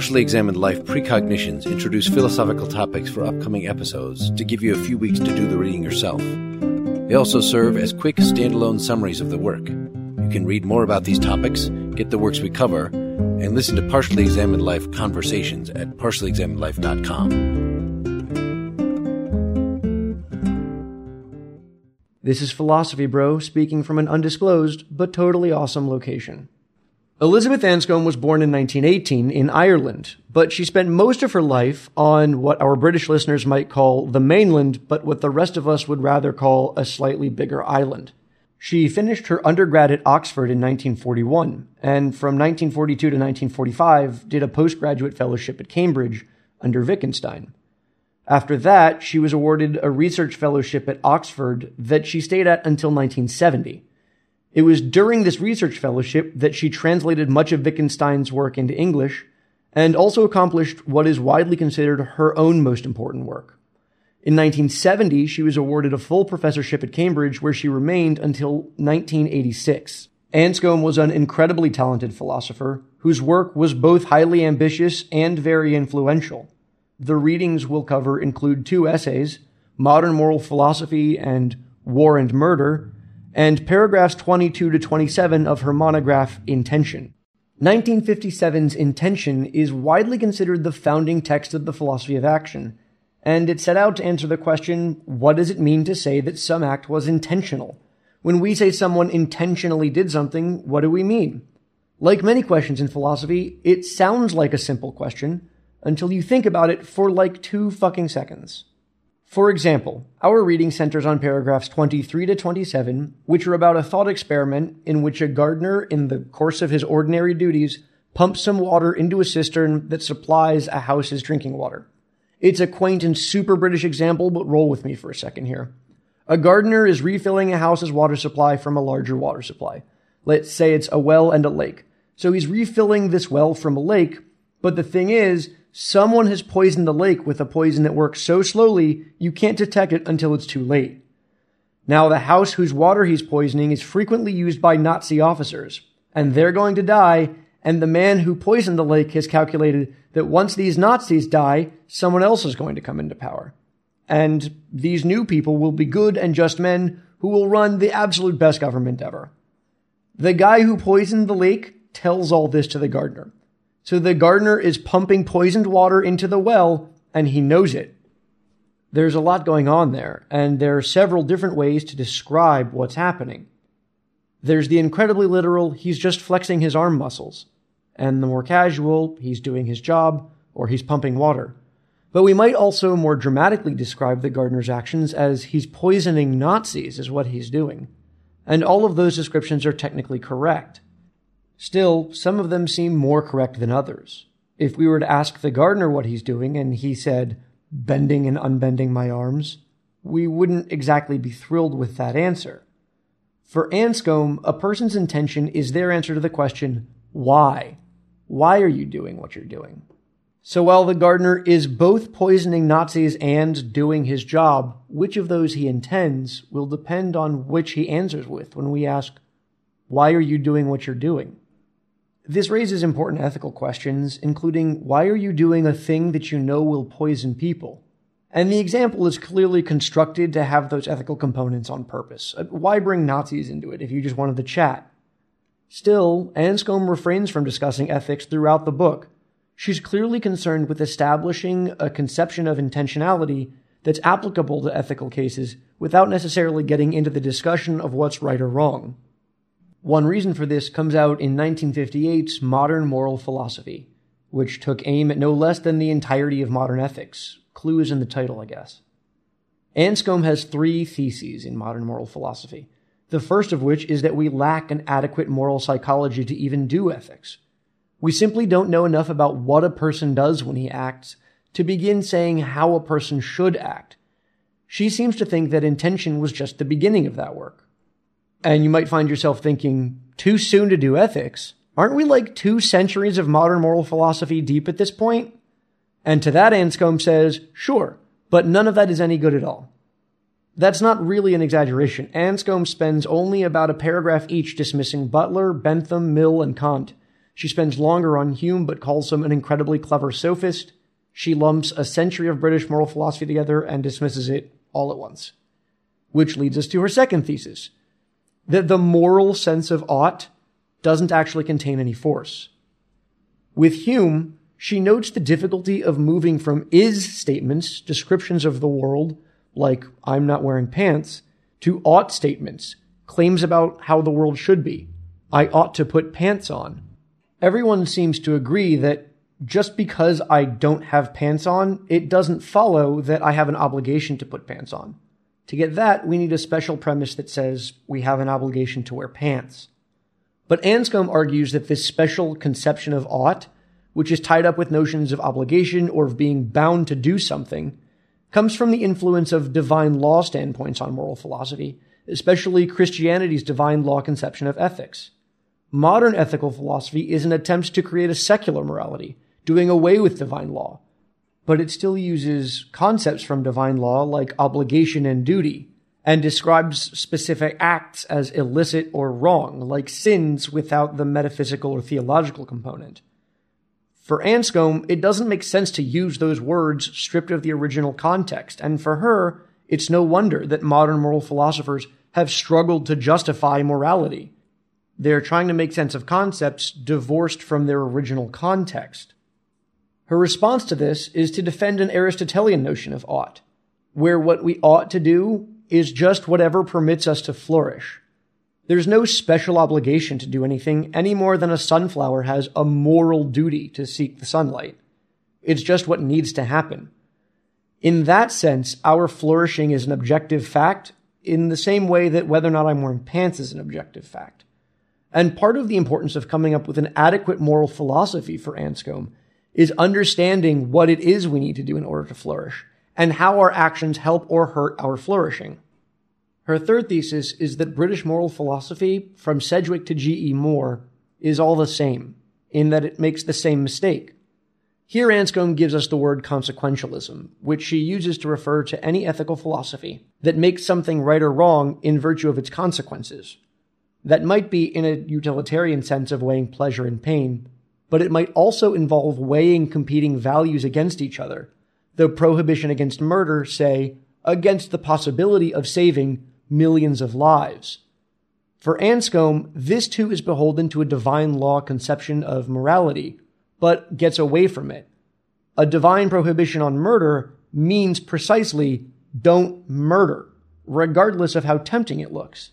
Partially Examined Life Precognitions introduce philosophical topics for upcoming episodes to give you a few weeks to do the reading yourself. They also serve as quick standalone summaries of the work. You can read more about these topics, get the works we cover, and listen to Partially Examined Life conversations at partiallyexaminedlife.com. This is Philosophy Bro speaking from an undisclosed but totally awesome location. Elizabeth Anscombe was born in 1918 in Ireland, but she spent most of her life on what our British listeners might call the mainland, but what the rest of us would rather call a slightly bigger island. She finished her undergrad at Oxford in 1941, and from 1942 to 1945 did a postgraduate fellowship at Cambridge under Wittgenstein. After that, she was awarded a research fellowship at Oxford that she stayed at until 1970. It was during this research fellowship that she translated much of Wittgenstein's work into English and also accomplished what is widely considered her own most important work. In 1970, she was awarded a full professorship at Cambridge where she remained until 1986. Anscombe was an incredibly talented philosopher whose work was both highly ambitious and very influential. The readings we'll cover include two essays, Modern Moral Philosophy and War and Murder, and paragraphs 22 to 27 of her monograph Intention. 1957's Intention is widely considered the founding text of the philosophy of action, and it set out to answer the question, what does it mean to say that some act was intentional? When we say someone intentionally did something, what do we mean? Like many questions in philosophy, it sounds like a simple question until you think about it for like two fucking seconds. For example, our reading centers on paragraphs 23 to 27, which are about a thought experiment in which a gardener, in the course of his ordinary duties, pumps some water into a cistern that supplies a house's drinking water. It's a quaint and super British example, but roll with me for a second here. A gardener is refilling a house's water supply from a larger water supply. Let's say it's a well and a lake. So he's refilling this well from a lake, but the thing is, someone has poisoned the lake with a poison that works so slowly you can't detect it until it's too late. Now, the house whose water he's poisoning is frequently used by Nazi officers, and they're going to die, and the man who poisoned the lake has calculated that once these Nazis die, someone else is going to come into power. And these new people will be good and just men who will run the absolute best government ever. The guy who poisoned the lake tells all this to the gardener. So the gardener is pumping poisoned water into the well and he knows it. There's a lot going on there, and there are several different ways to describe what's happening. There's the incredibly literal, he's just flexing his arm muscles. And the more casual, he's doing his job, or he's pumping water. But we might also more dramatically describe the gardener's actions as he's poisoning Nazis, is what he's doing. And all of those descriptions are technically correct. Still, some of them seem more correct than others. If we were to ask the gardener what he's doing and he said, bending and unbending my arms, we wouldn't exactly be thrilled with that answer. For Anscombe, a person's intention is their answer to the question, why? Why are you doing what you're doing? So while the gardener is both poisoning Nazis and doing his job, which of those he intends will depend on which he answers with when we ask, why are you doing what you're doing? This raises important ethical questions, including why are you doing a thing that you know will poison people? And the example is clearly constructed to have those ethical components on purpose. Uh, why bring Nazis into it if you just wanted to chat? Still, Anscombe refrains from discussing ethics throughout the book. She's clearly concerned with establishing a conception of intentionality that's applicable to ethical cases without necessarily getting into the discussion of what's right or wrong. One reason for this comes out in 1958's Modern Moral Philosophy, which took aim at no less than the entirety of modern ethics. Clue is in the title, I guess. Anscombe has three theses in modern moral philosophy. The first of which is that we lack an adequate moral psychology to even do ethics. We simply don't know enough about what a person does when he acts to begin saying how a person should act. She seems to think that intention was just the beginning of that work. And you might find yourself thinking, too soon to do ethics? Aren't we like two centuries of modern moral philosophy deep at this point? And to that, Anscombe says, sure, but none of that is any good at all. That's not really an exaggeration. Anscombe spends only about a paragraph each dismissing Butler, Bentham, Mill, and Kant. She spends longer on Hume, but calls him an incredibly clever sophist. She lumps a century of British moral philosophy together and dismisses it all at once. Which leads us to her second thesis that the moral sense of ought doesn't actually contain any force. With Hume, she notes the difficulty of moving from is statements, descriptions of the world, like I'm not wearing pants, to ought statements, claims about how the world should be. I ought to put pants on. Everyone seems to agree that just because I don't have pants on, it doesn't follow that I have an obligation to put pants on. To get that, we need a special premise that says we have an obligation to wear pants. But Anscombe argues that this special conception of ought, which is tied up with notions of obligation or of being bound to do something, comes from the influence of divine law standpoints on moral philosophy, especially Christianity's divine law conception of ethics. Modern ethical philosophy is an attempt to create a secular morality, doing away with divine law. But it still uses concepts from divine law like obligation and duty, and describes specific acts as illicit or wrong, like sins without the metaphysical or theological component. For Anscombe, it doesn't make sense to use those words stripped of the original context, and for her, it's no wonder that modern moral philosophers have struggled to justify morality. They're trying to make sense of concepts divorced from their original context. Her response to this is to defend an Aristotelian notion of ought, where what we ought to do is just whatever permits us to flourish. There's no special obligation to do anything any more than a sunflower has a moral duty to seek the sunlight. It's just what needs to happen. In that sense, our flourishing is an objective fact in the same way that whether or not I'm wearing pants is an objective fact. And part of the importance of coming up with an adequate moral philosophy for Anscombe is understanding what it is we need to do in order to flourish and how our actions help or hurt our flourishing. Her third thesis is that British moral philosophy, from Sidgwick to G.E. Moore, is all the same, in that it makes the same mistake. Here, Anscombe gives us the word consequentialism, which she uses to refer to any ethical philosophy that makes something right or wrong in virtue of its consequences. That might be in a utilitarian sense of weighing pleasure and pain, but it might also involve weighing competing values against each other. The prohibition against murder, say, against the possibility of saving millions of lives. For Anscombe, this too is beholden to a divine law conception of morality, but gets away from it. A divine prohibition on murder means precisely don't murder, regardless of how tempting it looks.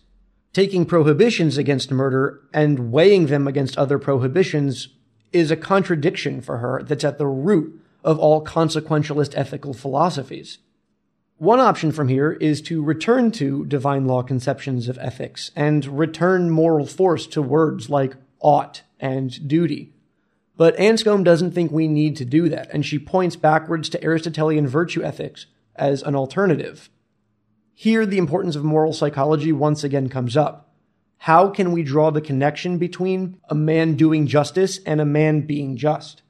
Taking prohibitions against murder and weighing them against other prohibitions is a contradiction for her that's at the root of all consequentialist ethical philosophies. One option from here is to return to divine law conceptions of ethics and return moral force to words like ought and duty. But Anscombe doesn't think we need to do that, and she points backwards to Aristotelian virtue ethics as an alternative. Here, the importance of moral psychology once again comes up. How can we draw the connection between a man doing justice and a man being just?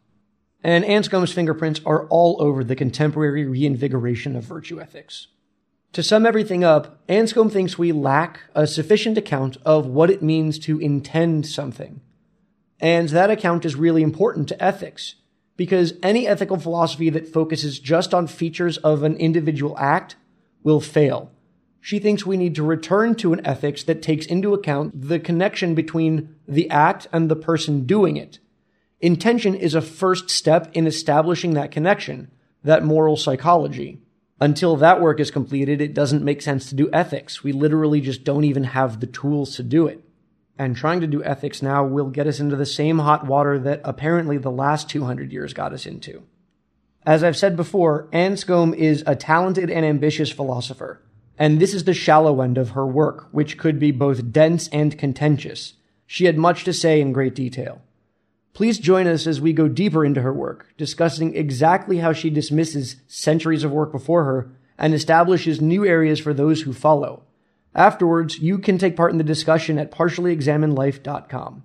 And Anscombe's fingerprints are all over the contemporary reinvigoration of virtue ethics. To sum everything up, Anscombe thinks we lack a sufficient account of what it means to intend something. And that account is really important to ethics, because any ethical philosophy that focuses just on features of an individual act will fail she thinks we need to return to an ethics that takes into account the connection between the act and the person doing it. Intention is a first step in establishing that connection, that moral psychology. Until that work is completed, it doesn't make sense to do ethics. We literally just don't even have the tools to do it. And trying to do ethics now will get us into the same hot water that apparently the last 200 years got us into. As I've said before, Anscombe is a talented and ambitious philosopher and this is the shallow end of her work, which could be both dense and contentious. She had much to say in great detail. Please join us as we go deeper into her work, discussing exactly how she dismisses centuries of work before her and establishes new areas for those who follow. Afterwards, you can take part in the discussion at partiallyexaminedlife.com.